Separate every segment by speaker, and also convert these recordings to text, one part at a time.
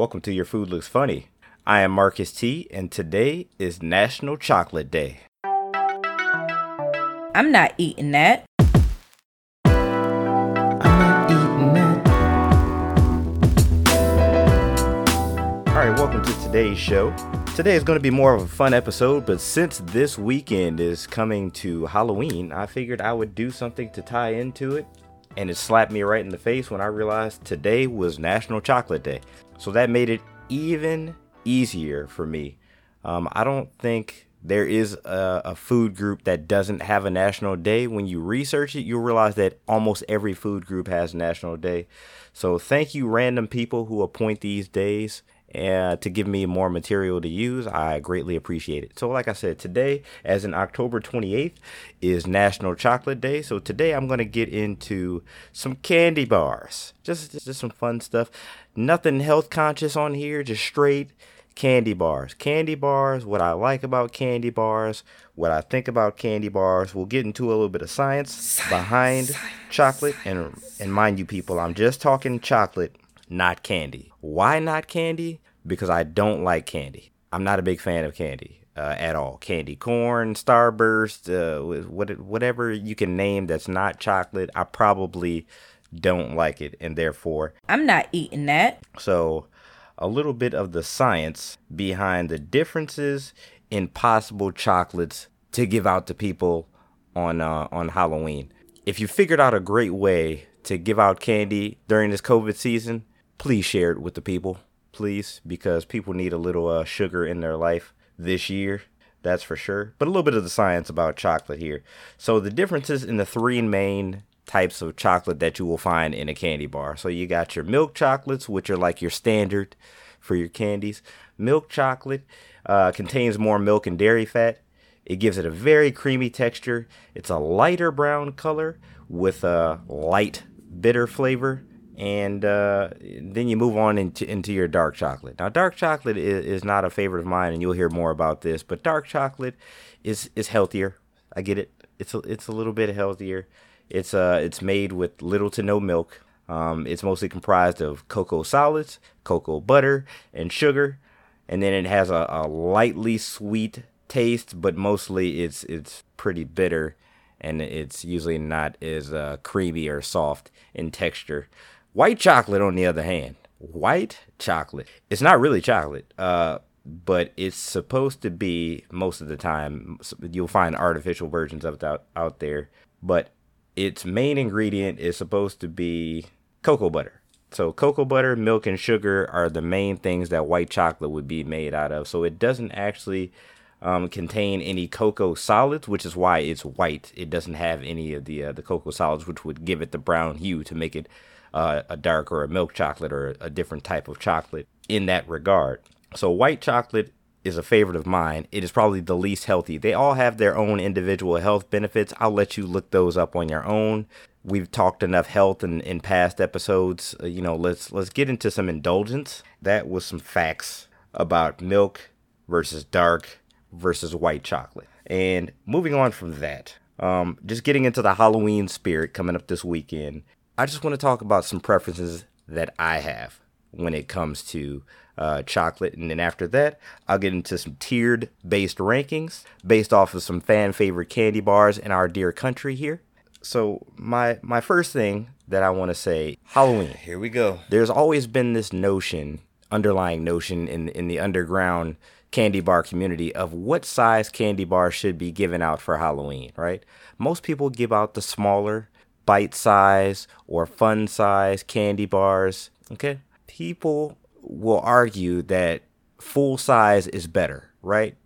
Speaker 1: Welcome to Your Food Looks Funny. I am Marcus T, and today is National Chocolate Day.
Speaker 2: I'm not eating that.
Speaker 1: I'm not eating that. All right, welcome to today's show. Today is going to be more of a fun episode, but since this weekend is coming to Halloween, I figured I would do something to tie into it. And it slapped me right in the face when I realized today was National Chocolate Day. So that made it even easier for me. Um, I don't think there is a, a, food group that doesn't have a national day. When you research it, you'll realize that almost every food group has a national day. So thank you, random people who appoint these days uh, to give me more material to use. I greatly appreciate it. So, like I said, today, as in October 28th, is National Chocolate Day. So today I'm going to get into some candy bars. Just, just, just some fun stuff. Nothing health conscious on here, just straight candy bars. Candy bars, what I like about candy bars, what I think about candy bars. We'll get into a little bit of science, science behind science, chocolate. And, and mind you, people, I'm just talking chocolate not candy. Why not candy? Because I don't like candy. I'm not a big fan of candy uh, at all. Candy corn, Starburst, uh, whatever you can name that's not chocolate, I probably don't like it, and therefore
Speaker 2: I'm not eating that.
Speaker 1: So, a little bit of the science behind the differences in possible chocolates to give out to people on uh, on Halloween. If you figured out a great way to give out candy during this COVID season, please share it with the people, please, because people need a little uh, sugar in their life this year. That's for sure. But a little bit of the science about chocolate here. So, the differences in the three main types of chocolate that you will find in a candy bar. So, you got your milk chocolates, which are like your standard for your candies. Milk chocolate uh, contains more milk and dairy fat. It gives it a very creamy texture. It's a lighter brown color with a light bitter flavor and uh, then you move on into into your dark chocolate. Now, dark chocolate is, is not a favorite of mine, and you'll hear more about this. But dark chocolate is is healthier. I get it. It's a, it's a little bit healthier. It's uh it's made with little to no milk. Um, it's mostly comprised of cocoa solids, cocoa butter, and sugar, and then it has a, a lightly sweet taste, but mostly it's it's pretty bitter, and it's usually not as uh, creamy or soft in texture. White chocolate, on the other hand, white chocolate, it's not really chocolate, uh, but it's supposed to be most of the time. You'll find artificial versions of it out, out there, but its main ingredient is supposed to be cocoa butter. So, cocoa butter, milk, and sugar are the main things that white chocolate would be made out of. So, it doesn't actually um, contain any cocoa solids, which is why it's white. It doesn't have any of the uh, the cocoa solids, which would give it the brown hue to make it uh, a dark or a milk chocolate or a different type of chocolate in that regard. So white chocolate is a favorite of mine. It is probably the least healthy. They all have their own individual health benefits. I'll let you look those up on your own. We've talked enough health in, in past episodes. Uh, you know, let's let's get into some indulgence. That was some facts about milk versus dark versus white chocolate. And moving on from that, um, just getting into the Halloween spirit coming up this weekend. I just want to talk about some preferences that I have when it comes to uh, chocolate. And then after that, I'll get into some tiered based rankings based off of some fan favorite candy bars in our dear country here. So my my first thing that I want to say, Halloween.
Speaker 3: Here we go.
Speaker 1: There's always been this notion, underlying notion in in the underground candy bar community of what size candy bar should be given out for Halloween, right? Most people give out the smaller bite size or fun size candy bars. Okay. People will argue that full size is better, right?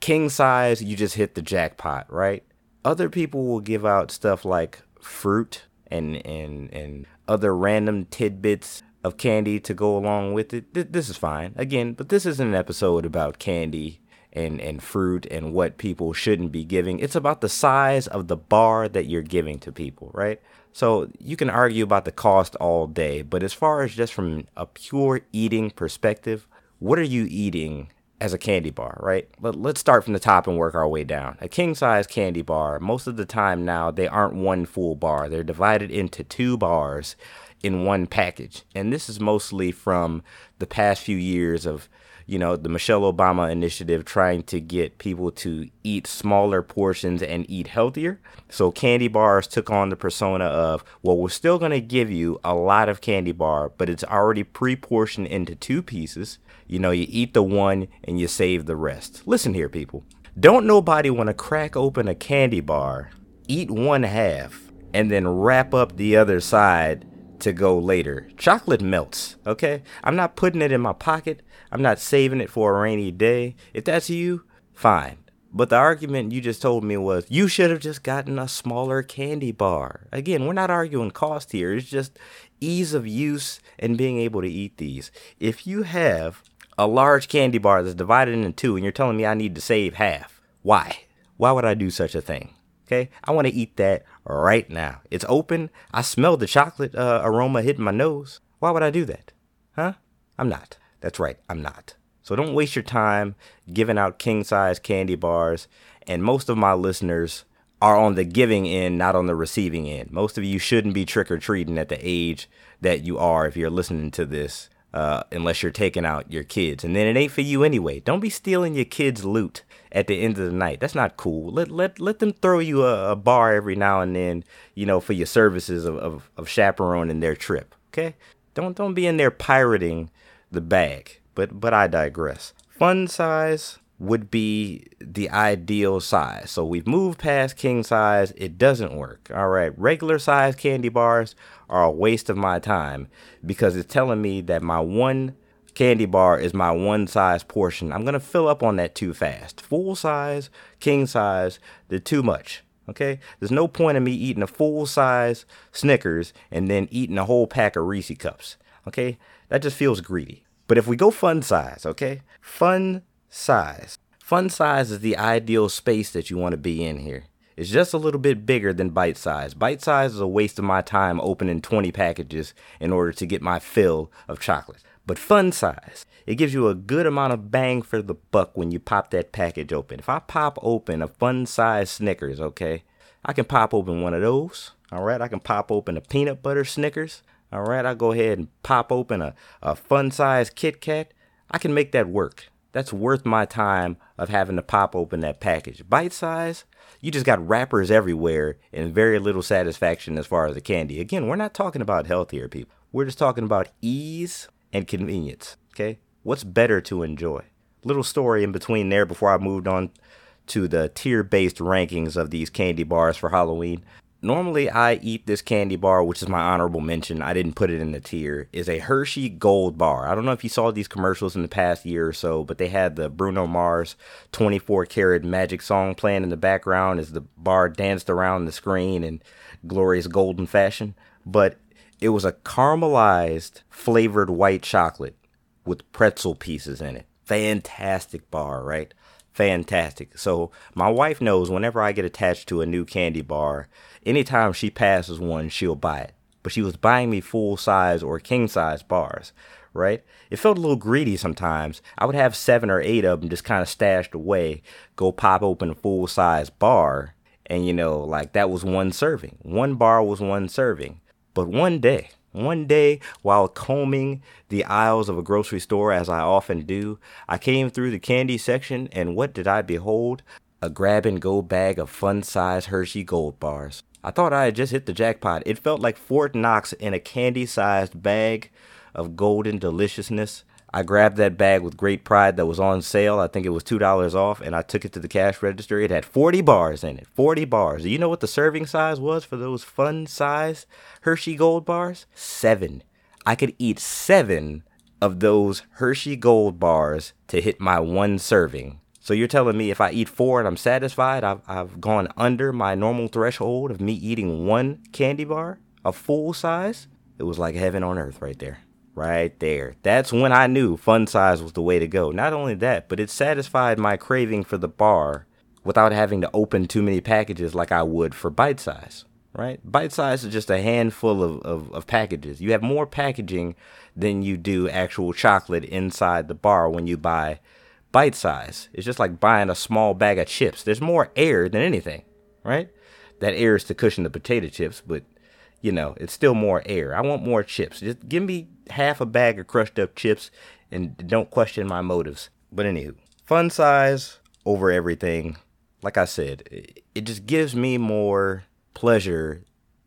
Speaker 1: King size, you just hit the jackpot, right? Other people will give out stuff like fruit and and and other random tidbits of candy to go along with it. Th- this is fine. Again, but this isn't an episode about candy and and fruit and what people shouldn't be giving. It's about the size of the bar that you're giving to people, right? So you can argue about the cost all day, but as far as just from a pure eating perspective, what are you eating as a candy bar, right? But let's start from the top and work our way down. A king size candy bar, most of the time now, they aren't one full bar. They're divided into two bars in one package. And this is mostly from the past few years of, you know, the Michelle Obama initiative trying to get people to eat smaller portions and eat healthier. So candy bars took on the persona of, well, we're still going to give you a lot of candy bar, but it's already pre-portioned into two pieces. You know, you eat the one and you save the rest. Listen here, people. Don't nobody want to crack open a candy bar, eat one half, and then wrap up the other side to go later. Chocolate melts, okay? I'm not putting it in my pocket. I'm not saving it for a rainy day. If that's you, fine. But the argument you just told me was you should have just gotten a smaller candy bar. Again, we're not arguing cost here. It's just ease of use and being able to eat these. If you have a large candy bar that's divided into two and you're telling me I need to save half, why? Why would I do such a thing? Okay, I want to eat that right now. It's open. I smell the chocolate uh, aroma hitting my nose. Why would I do that? Huh? I'm not. That's right, I'm not. So don't waste your time giving out king size candy bars. And most of my listeners are on the giving end, not on the receiving end. Most of you shouldn't be trick or treating at the age that you are if you're listening to this, uh, unless you're taking out your kids. And then it ain't for you anyway. Don't be stealing your kids' loot at the end of the night. That's not cool. Let let let them throw you a, a bar every now and then, you know, for your services of, of, of chaperoning their trip. Okay? Don't don't be in there pirating the bag. But but I digress. Fun size would be the ideal size. So we've moved past king size. It doesn't work. All right. Regular size candy bars are a waste of my time because it's telling me that my one candy bar is my one size portion. I'm going to fill up on that too fast. Full size, king size, they're too much. Okay? There's no point in me eating a full size Snickers and then eating a whole pack of Reese cups. Okay? That just feels greedy. But if we go fun size, okay? Fun size. Fun size is the ideal space that you want to be in here. It's just a little bit bigger than bite size. Bite size is a waste of my time opening 20 packages in order to get my fill of chocolate but fun size. It gives you a good amount of bang for the buck when you pop that package open. If I pop open a fun size Snickers, okay, I can pop open one of those. All right, I can pop open a peanut butter Snickers. All right, I'll go ahead and pop open a, a fun size Kit Kat. I can make that work. That's worth my time of having to pop open that package. Bite size, you just got wrappers everywhere and very little satisfaction as far as the candy. Again, we're not talking about healthier people. We're just talking about ease and convenience. Okay? What's better to enjoy? Little story in between there before I moved on to the tier based rankings of these candy bars for Halloween. Normally, I eat this candy bar, which is my honorable mention. I didn't put it in the tier. Is a Hershey Gold Bar. I don't know if you saw these commercials in the past year or so, but they had the Bruno Mars 24 karat magic song playing in the background as the bar danced around the screen in glorious golden fashion. But it was a caramelized flavored white chocolate with pretzel pieces in it. Fantastic bar, right? Fantastic. So my wife knows whenever I get attached to a new candy bar, anytime she passes one, she'll buy it. But she was buying me full size or king size bars, right? It felt a little greedy sometimes. I would have seven or eight of them just kind of stashed away, go pop open a full size bar, and you know, like that was one serving. One bar was one serving. But one day, one day, while combing the aisles of a grocery store, as I often do, I came through the candy section, and what did I behold? A grab and go bag of fun size Hershey Gold bars. I thought I had just hit the jackpot. It felt like Fort Knox in a candy sized bag of golden deliciousness. I grabbed that bag with great pride that was on sale. I think it was $2 off, and I took it to the cash register. It had 40 bars in it. 40 bars. Do you know what the serving size was for those fun size Hershey Gold bars? Seven. I could eat seven of those Hershey Gold bars to hit my one serving. So you're telling me if I eat four and I'm satisfied, I've, I've gone under my normal threshold of me eating one candy bar, a full size? It was like heaven on earth right there right there. That's when I knew fun size was the way to go. Not only that, but it satisfied my craving for the bar without having to open too many packages like I would for bite size. Right? Bite size is just a handful of, of, of, packages. You have more packaging than you do actual chocolate inside the bar when you buy bite size. It's just like buying a small bag of chips. There's more air than anything, right? That air is to cushion the potato chips, but you know, it's still more air. I want more chips. Just give me half a bag of crushed up chips and don't question my motives. But anywho, fun size over everything. Like I said, it just gives me more pleasure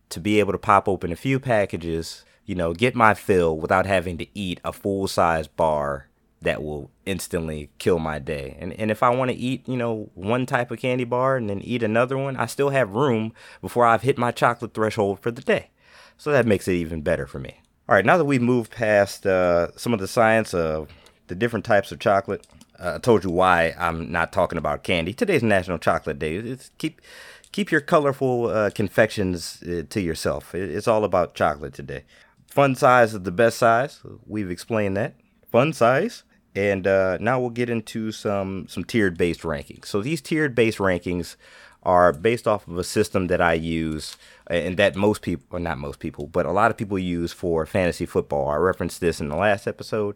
Speaker 1: to be able to pop open a few packages, you know, get my fill without having to eat a full size bar that will instantly kill my day. And and if I want to eat, you know, one type of candy bar and then eat another one, I still have room before I've hit my chocolate threshold for the day. So that makes it even better for me. All right, now that we've moved past uh, some of the science of the different types of chocolate, uh, I told you why I'm not talking about candy. Today's National Chocolate Day. It's keep keep your colorful uh, confections uh, to yourself. It's all about chocolate today. Fun size is the best size. We've explained that. Fun size. And uh, now we'll get into some some tiered based rankings. So these tiered based rankings are based off of a system that I use and that most people, or not most people, but a lot of people use for fantasy football. I referenced this in the last episode,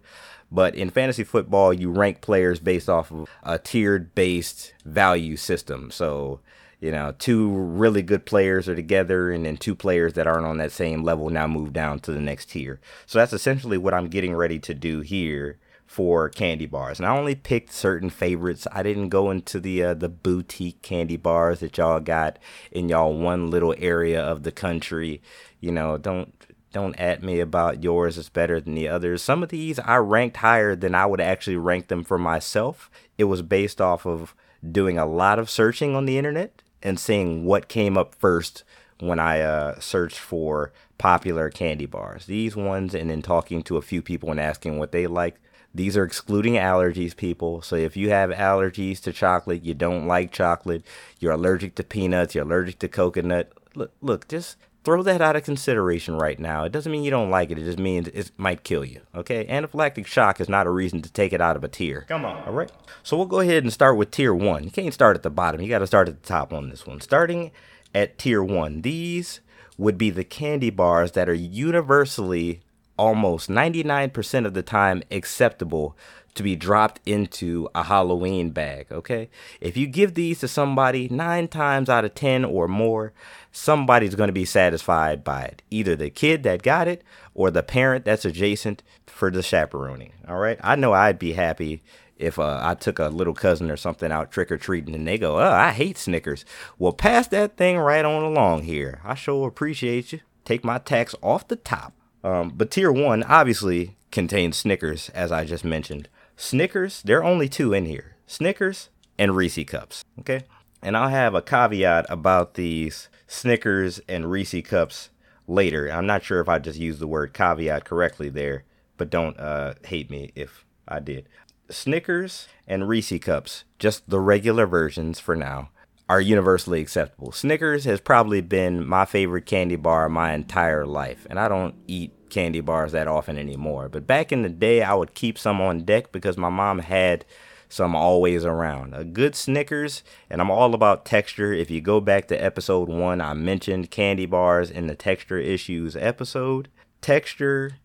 Speaker 1: but in fantasy football, you rank players based off of a tiered based value system. So you know, two really good players are together, and then two players that aren't on that same level now move down to the next tier. So that's essentially what I'm getting ready to do here for candy bars. And I only picked certain favorites. I didn't go into the uh, the boutique candy bars that y'all got in y'all one little area of the country. You know, don't don't at me about yours is better than the others. Some of these I ranked higher than I would actually rank them for myself. It was based off of doing a lot of searching on the internet and seeing what came up first when I uh, searched for popular candy bars. These ones, and then talking to a few people and asking what they like. These are excluding allergies, people. So if you have allergies to chocolate, you don't like chocolate, you're allergic to peanuts, you're allergic to coconut, look, look, just throw that out of consideration right now. It doesn't mean you don't like it. It just means it might kill you. Okay? Anaphylactic shock is not a reason to take it out of a tier.
Speaker 3: Come on.
Speaker 1: All right. So we'll go ahead and start with tier one. You can't start at the bottom. You got to start at the top on this one. Starting at tier one, these would be the candy bars that are universally almost 99% of the time acceptable to be dropped into a Halloween bag, okay? If you give these to somebody 9 times out of 10 or more, somebody's to be satisfied by it. Either the kid that got it or the parent that's adjacent for the chaperoning, all right? I know I'd be happy if uh, I took a little cousin or something out trick or treating and they go, oh, I hate Snickers. Well, pass that thing right on along here. I sure appreciate you. Take my tax off the top. Um, but tier one obviously contains Snickers, as I just mentioned. Snickers, there are only two in here Snickers and Reese cups. Okay. And I'll have a caveat about these Snickers and Reese cups later. I'm not sure if I just used the word caveat correctly there, but don't uh, hate me if I did. Snickers and Reese cups, just the regular versions for now, are universally acceptable. Snickers has probably been my favorite candy bar my entire life, and I don't eat candy bars that often anymore. But back in the day, I would keep some on deck because my mom had some always around. A good Snickers, and I'm all about texture. If you go back to episode one, I mentioned candy bars in the texture issues episode. Texture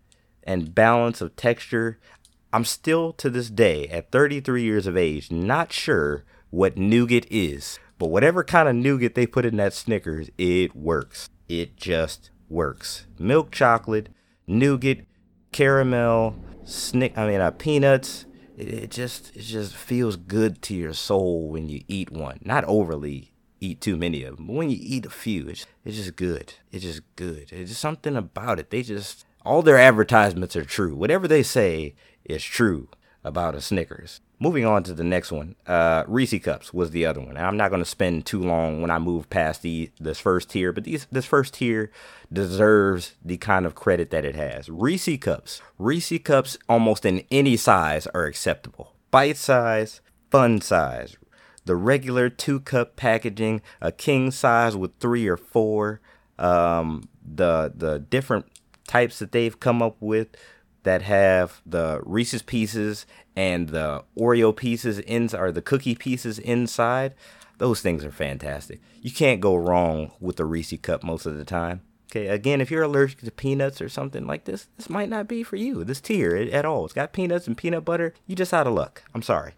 Speaker 1: and balance of texture. I'm still to this day, at 33 years of age, not sure what nougat is. But whatever kind of nougat they put in that Snickers, it works. It just works. Milk chocolate, nougat, caramel, snick I mean uh, peanuts. It, it just it just feels good to your soul when you eat one. Not overly eat too many of them, but when you eat a few, it's it's just good. It's just good. It's just something about it. They just all their advertisements are true. Whatever they say is true about a Snickers. Moving on to the next one, uh, Reese cups was the other one. I'm not going to spend too long when I move past the this first tier, but these this first tier deserves the kind of credit that it has. Reese cups, Reese cups, almost in any size are acceptable. Bite size, fun size, the regular two cup packaging, a king size with three or four, um, the the different types that they've come up with that have the Reese's pieces and the Oreo pieces in or the cookie pieces inside. Those things are fantastic. You can't go wrong with the Reese cup most of the time. Okay, again, if you're allergic to peanuts or something like this, this might not be for you. This tier at all. It's got peanuts and peanut butter. You just out of luck. I'm sorry.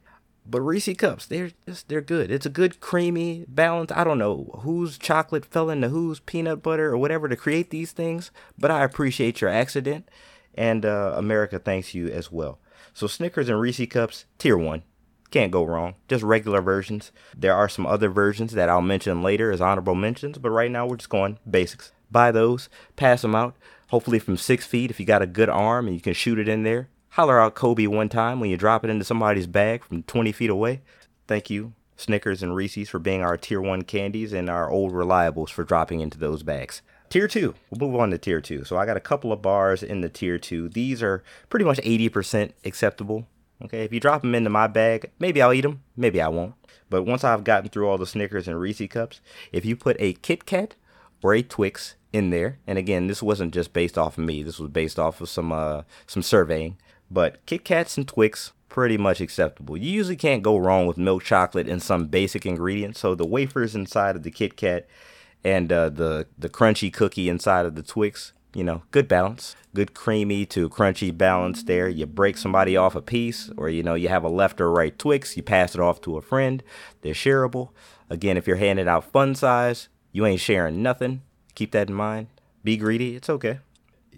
Speaker 1: But Reese cups, they're just they're good. It's a good creamy balance. I don't know whose chocolate fell into whose peanut butter or whatever to create these things, but I appreciate your accident, and uh, America thanks you as well. So Snickers and Reese cups, tier one. Can't go wrong. Just regular versions. There are some other versions that I'll mention later as honorable mentions, but right now we're just going basics. Buy those, pass them out. Hopefully from six feet if you got a good arm and you can shoot it in there. Holler out Kobe one time when you drop it into somebody's bag from 20 feet away. Thank you, Snickers and Reese's, for being our tier one candies and our old reliables for dropping into those bags. Tier two, we'll move on to tier two. So I got a couple of bars in the tier two. These are pretty much 80% acceptable. Okay, if you drop them into my bag, maybe I'll eat them, maybe I won't. But once I've gotten through all the Snickers and Reese cups, if you put a Kit Kat or a Twix in there, and again, this wasn't just based off of me, this was based off of some uh, some surveying. But Kit Kats and Twix, pretty much acceptable. You usually can't go wrong with milk chocolate and some basic ingredients. So the wafers inside of the Kit Kat and uh, the the crunchy cookie inside of the Twix, you know, good balance good creamy to crunchy balance there. You break somebody off a piece, or you know, you have a left or right Twix, you pass it off to a friend. They're shareable. Again, if you're handing out fun size, you ain't sharing nothing. Keep that in mind. Be greedy, it's okay.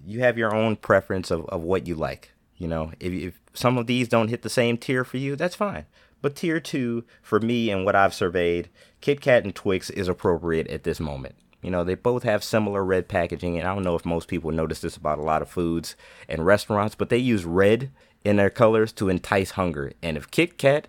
Speaker 1: You have your own preference of, of what you like. You know, if, if some of these don't hit the same tier for you, that's fine. But tier two, for me and what I've surveyed, Kit Kat and Twix is appropriate at this moment. You know, they both have similar red packaging, and I don't know if most people notice this about a lot of foods and restaurants, but they use red in their colors to entice hunger. And if Kit Kat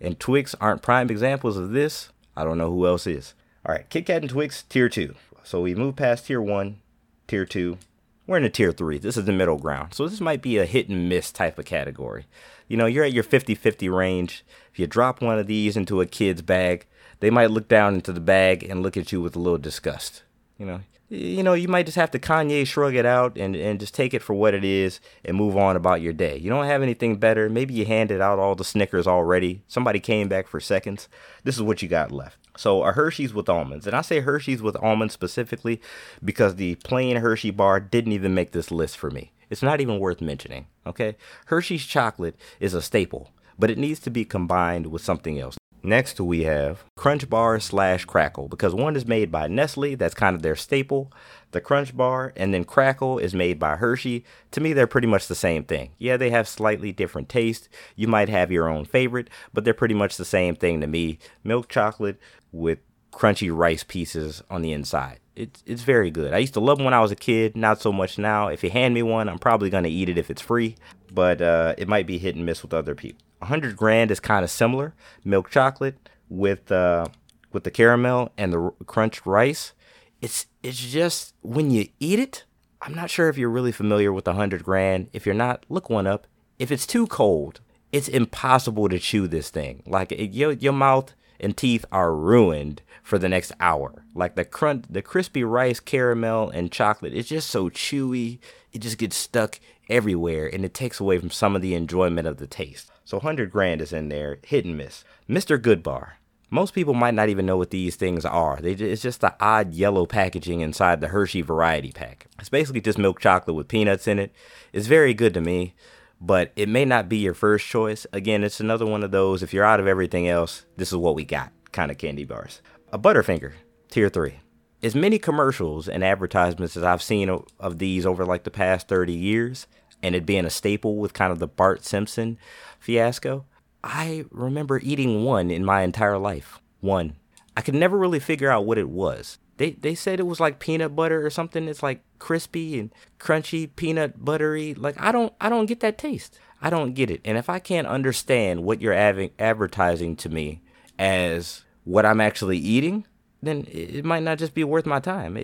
Speaker 1: and Twix aren't prime examples of this, I don't know who else is. All right, Kit Kat and Twix, tier two. So we move past tier one, tier two. We're in a tier three. This is the middle ground. So this might be a hit and miss type of category. You know, you're at your 50 50 range. If you drop one of these into a kid's bag, they might look down into the bag and look at you with a little disgust. You know, you know, you might just have to Kanye shrug it out and, and just take it for what it is and move on about your day. You don't have anything better. Maybe you handed out all the Snickers already. Somebody came back for seconds. This is what you got left. So a Hershey's with almonds. And I say Hershey's with almonds specifically because the plain Hershey bar didn't even make this list for me. It's not even worth mentioning. Okay? Hershey's chocolate is a staple, but it needs to be combined with something else. Next, we have Crunch Bar slash Krackel because one is made by Nestle, that's kind of their staple. The Crunch Bar and then Krackel is made by Hershey. To me, they're pretty much the same thing. Yeah, they have slightly different taste. You might have your own favorite, but they're pretty much the same thing to me. Milk chocolate with crunchy rice pieces on the inside. It's it's very good. I used to love them when I was a kid, not so much now. If you hand me one, I'm probably gonna eat it if it's free, but uh, it might be hit and miss with other people. 100 grand is kind of similar. Milk chocolate with uh, with the caramel and the crunch rice. It's it's just when you eat it. I'm not sure if you're really familiar with 100 grand. If you're not, look one up. If it's too cold, it's impossible to chew this thing. Like it, your your mouth and teeth are ruined for the next hour. Like the crunch, the crispy rice, caramel, and chocolate. It's just so chewy. It just gets stuck everywhere, and it takes away from some of the enjoyment of the taste. So 100 grand is in there, hit and miss. Mr. Goodbar. Most people might not even know what these things are. They, it's just the odd yellow packaging inside the Hershey variety pack. It's basically just milk chocolate with peanuts in it. It's very good to me, but it may not be your first choice. Again, it's another one of those, if you're out of everything else, this is what we got kind of candy bars. A Butterfinger, tier 3 as many commercials and advertisements as I've seen of these over like the past 30 years, and it being a staple with kind of the Bart Simpson fiasco, I remember eating one in my entire life. One. I could never really figure out what it was. They they said it was like peanut butter or something. It's like crispy and crunchy, peanut buttery. Like I don't I don't get that taste. I don't get it. And if I can't understand what you're av- advertising to me as what I'm actually eating, then it might not just be worth my time.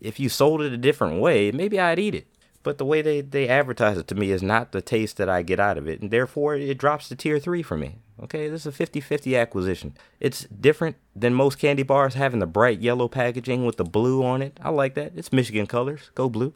Speaker 1: If you sold it a different way, maybe I'd eat it but the way they, they advertise it to me is not the taste that I get out of it, and therefore it drops to tier three for me. Okay, this is a 50 50 acquisition. It's different than most candy bars having the bright yellow packaging with the blue on it. I like that. It's Michigan colors. Go blue.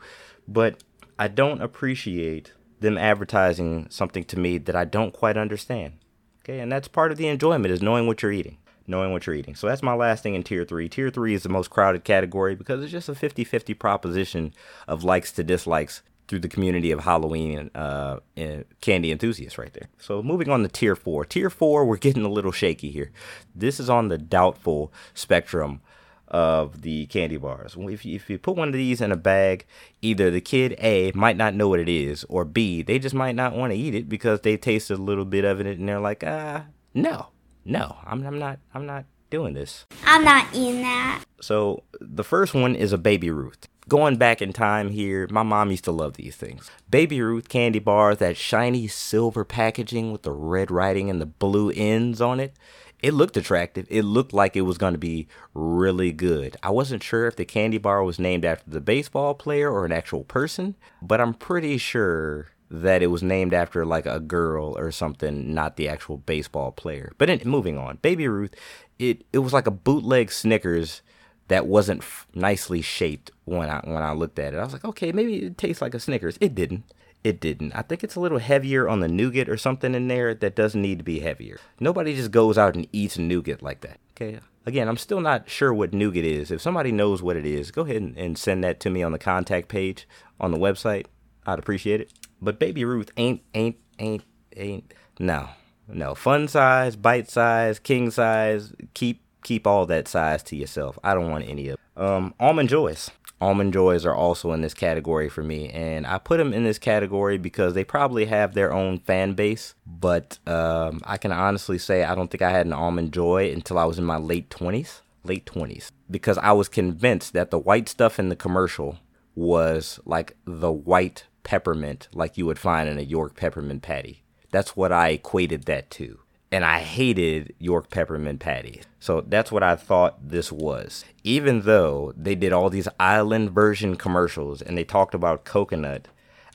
Speaker 1: But I don't appreciate them advertising something to me that I don't quite understand. Okay, and that's part of the enjoyment is knowing what you're eating knowing what you're eating. So that's my last thing in tier three. Tier three is the most crowded category because it's just a 50 50 proposition of likes to dislikes through the community of Halloween uh, and candy enthusiasts right there. So moving on to tier four. Tier four, we're getting a little shaky here. This is on the doubtful spectrum of the candy bars. If you, if you put one of these in a bag, either the kid A might not know what it is, or B they just might not want to eat it because they tasted a little bit of it and they're like, ah, no, no, I'm, I'm not, I'm not doing this.
Speaker 3: I'm not eating that.
Speaker 1: So the first one is a Baby Ruth. Going back in time here, my mom used to love these things. Baby Ruth candy bars, that shiny silver packaging with the red writing and the blue ends on it. It looked attractive. It looked like it was going to be really good. I wasn't sure if the candy bar was named after the baseball player or an actual person, but I'm pretty sure that it was named after like a girl or something, not the actual baseball player. But in, moving on, Baby Ruth, it it was like a bootleg Snickers that wasn't f- nicely shaped when I when I looked at it. I was like, okay, maybe it tastes like a Snickers. It didn't. It didn't. I think it's a little heavier on the nougat or something in there that doesn't need to be heavier. Nobody just goes out and eats nougat like that. Okay. Again, I'm still not sure what nougat is. If somebody knows what it is, go ahead and, and send that to me on the contact page on the website. I'd appreciate it. But Baby Ruth ain't ain't ain't ain't no no fun size, bite size, king size. Keep keep all that size to yourself. I don't want any of. Um, almond joys. Almond joys are also in this category for me, and I put them in this category because they probably have their own fan base. But um, I can honestly say I don't think I had an almond joy until I was in my late twenties. Late twenties, because I was convinced that the white stuff in the commercial was like the white peppermint, like you would find in a York peppermint patty. That's what I equated that to and I hated York peppermint patty. So that's what I thought this was. Even though they did all these island version commercials and they talked about coconut,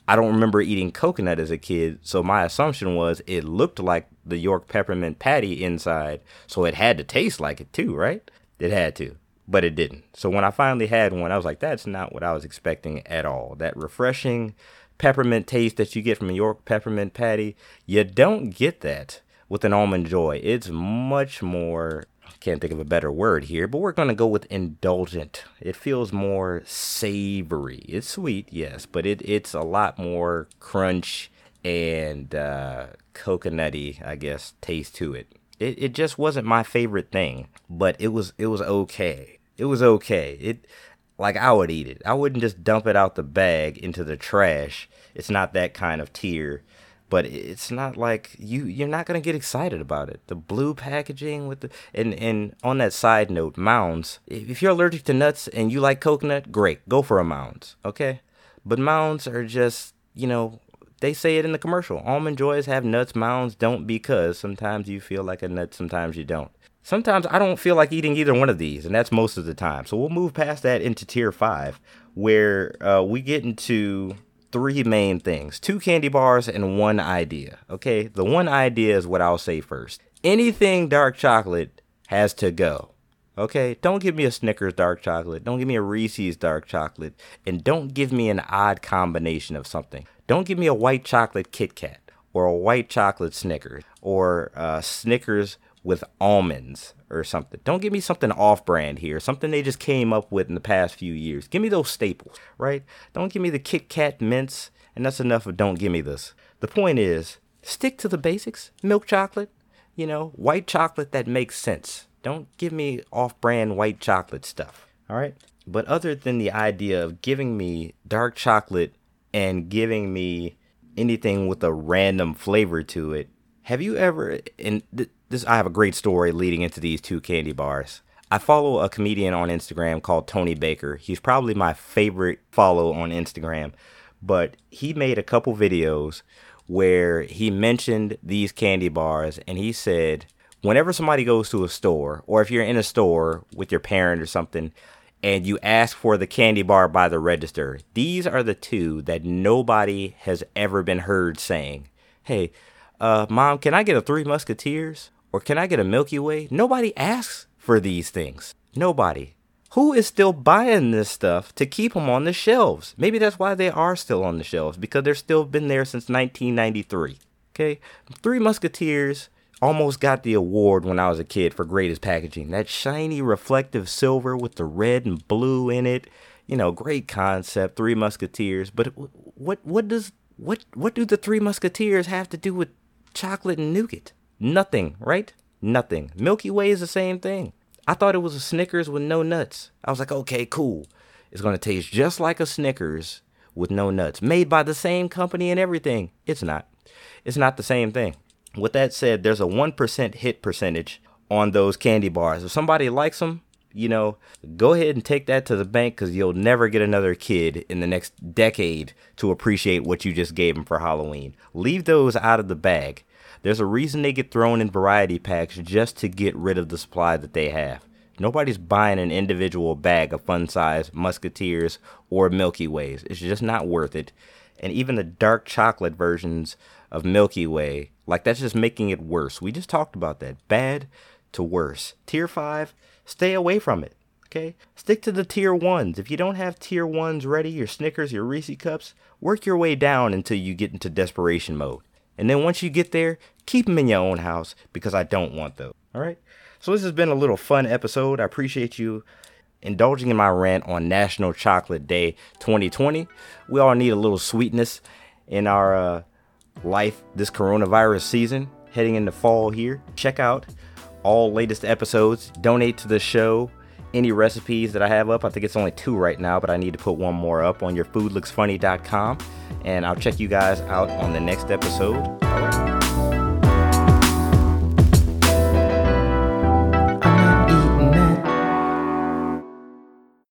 Speaker 1: I don't remember eating coconut as a kid, so my assumption was it looked like the York peppermint patty inside, so it had to taste like it too, right? It had to, but it didn't. So when I finally had one, I was like, that's not what I was expecting at all. That refreshing peppermint taste that you get from a York peppermint patty, you don't get that with an almond joy. It's much more can't think of a better word here, but we're going to go with indulgent. It feels more savory. It's sweet, yes, but it it's a lot more crunch and uh, coconutty, I guess, taste to it. It it just wasn't my favorite thing, but it was it was okay. It was okay. It like I would eat it. I wouldn't just dump it out the bag into the trash. It's not that kind of tier but it's not like you you're not gonna get excited about it. The blue packaging with the and and on that side note, mounds. If you're allergic to nuts and you like coconut, great, go for a mounds, okay? But mounds are just you know they say it in the commercial. Almond joys have nuts, mounds don't because sometimes you feel like a nut, sometimes you don't. Sometimes I don't feel like eating either one of these, and that's most of the time. So we'll move past that into tier five, where uh, we get into three main things two candy bars and one idea. Okay, the one idea is what I'll say first. Anything dark chocolate has to go. Okay, don't give me a Snickers dark chocolate. Don't give me a Reese's dark chocolate. And don't give me an odd combination of something. Don't give me a white chocolate Kit Kat or a white chocolate Snickers or uh, Snickers with almonds or something. Don't give me something off brand here, something they just came up with in the past few years. Give me those staples, right? Don't give me the Kit Kat mints, and that's enough of don't give me this. The point is, stick to the basics. Milk chocolate, you know, white chocolate that makes sense. Don't give me off brand white chocolate stuff, all right? But other than the idea of giving me dark chocolate and giving me anything with a random flavor to it, have you ever, and th- this I have a great story leading into these two candy bars. I follow a comedian on Instagram called Tony Baker. He's probably my favorite follow on Instagram, but he made a couple videos where he mentioned these candy bars and he said whenever somebody goes to a store or if you're in a store with your parent or something and you ask for the candy bar by the register, these are the two that nobody has ever been heard saying, "Hey, uh, mom, can I get a Three Musketeers?" Or can I get a Milky Way? Nobody asks for these things. Nobody. Who is still buying this stuff to keep them on the shelves? Maybe that's why they are still on the shelves because they're still been there since 1993. Okay, Three Musketeers almost got the award when I was a kid for greatest packaging. That shiny reflective silver with the red and blue in it. You know, great concept, Three Musketeers. But what what does what what do the Three Musketeers have to do with chocolate and nougat? Nothing, right? Nothing. Milky Way is the same thing. I thought it was a Snickers with no nuts. I was like, okay, cool. It's gonna taste just like a Snickers with no nuts, made by the same company and everything. It's not. It's not the same thing. With that said, there's a 1% hit percentage on those candy bars. If somebody likes them, you know, go ahead and take that to the bank because you'll never get another kid in the next decade to appreciate what you just gave them for Halloween. Leave those out of the bag. There's a reason they get thrown in variety packs just to get rid of the supply that they have. Nobody's buying an individual bag of fun size Musketeers or Milky Ways. It's just not worth it. And even the dark chocolate versions of Milky Way, like that's just making it worse. We just talked about that. Bad to worse. Tier 5, stay away from it. Okay? Stick to the tier 1s. If you don't have tier 1s ready, your Snickers, your Reese cups, work your way down until you get into desperation mode. And then once you get there, keep them in your own house because I don't want those. All right? So this has been a little fun episode. I appreciate you indulging in my rant on National Chocolate Day 2020. We all need a little sweetness in our uh, life this coronavirus season heading into fall here. Check out all latest episodes, donate to the show. Any recipes that I have up, I think it's only two right now, but I need to put one more up on your foodlooksfunny.com. And I'll check you guys out on the next episode.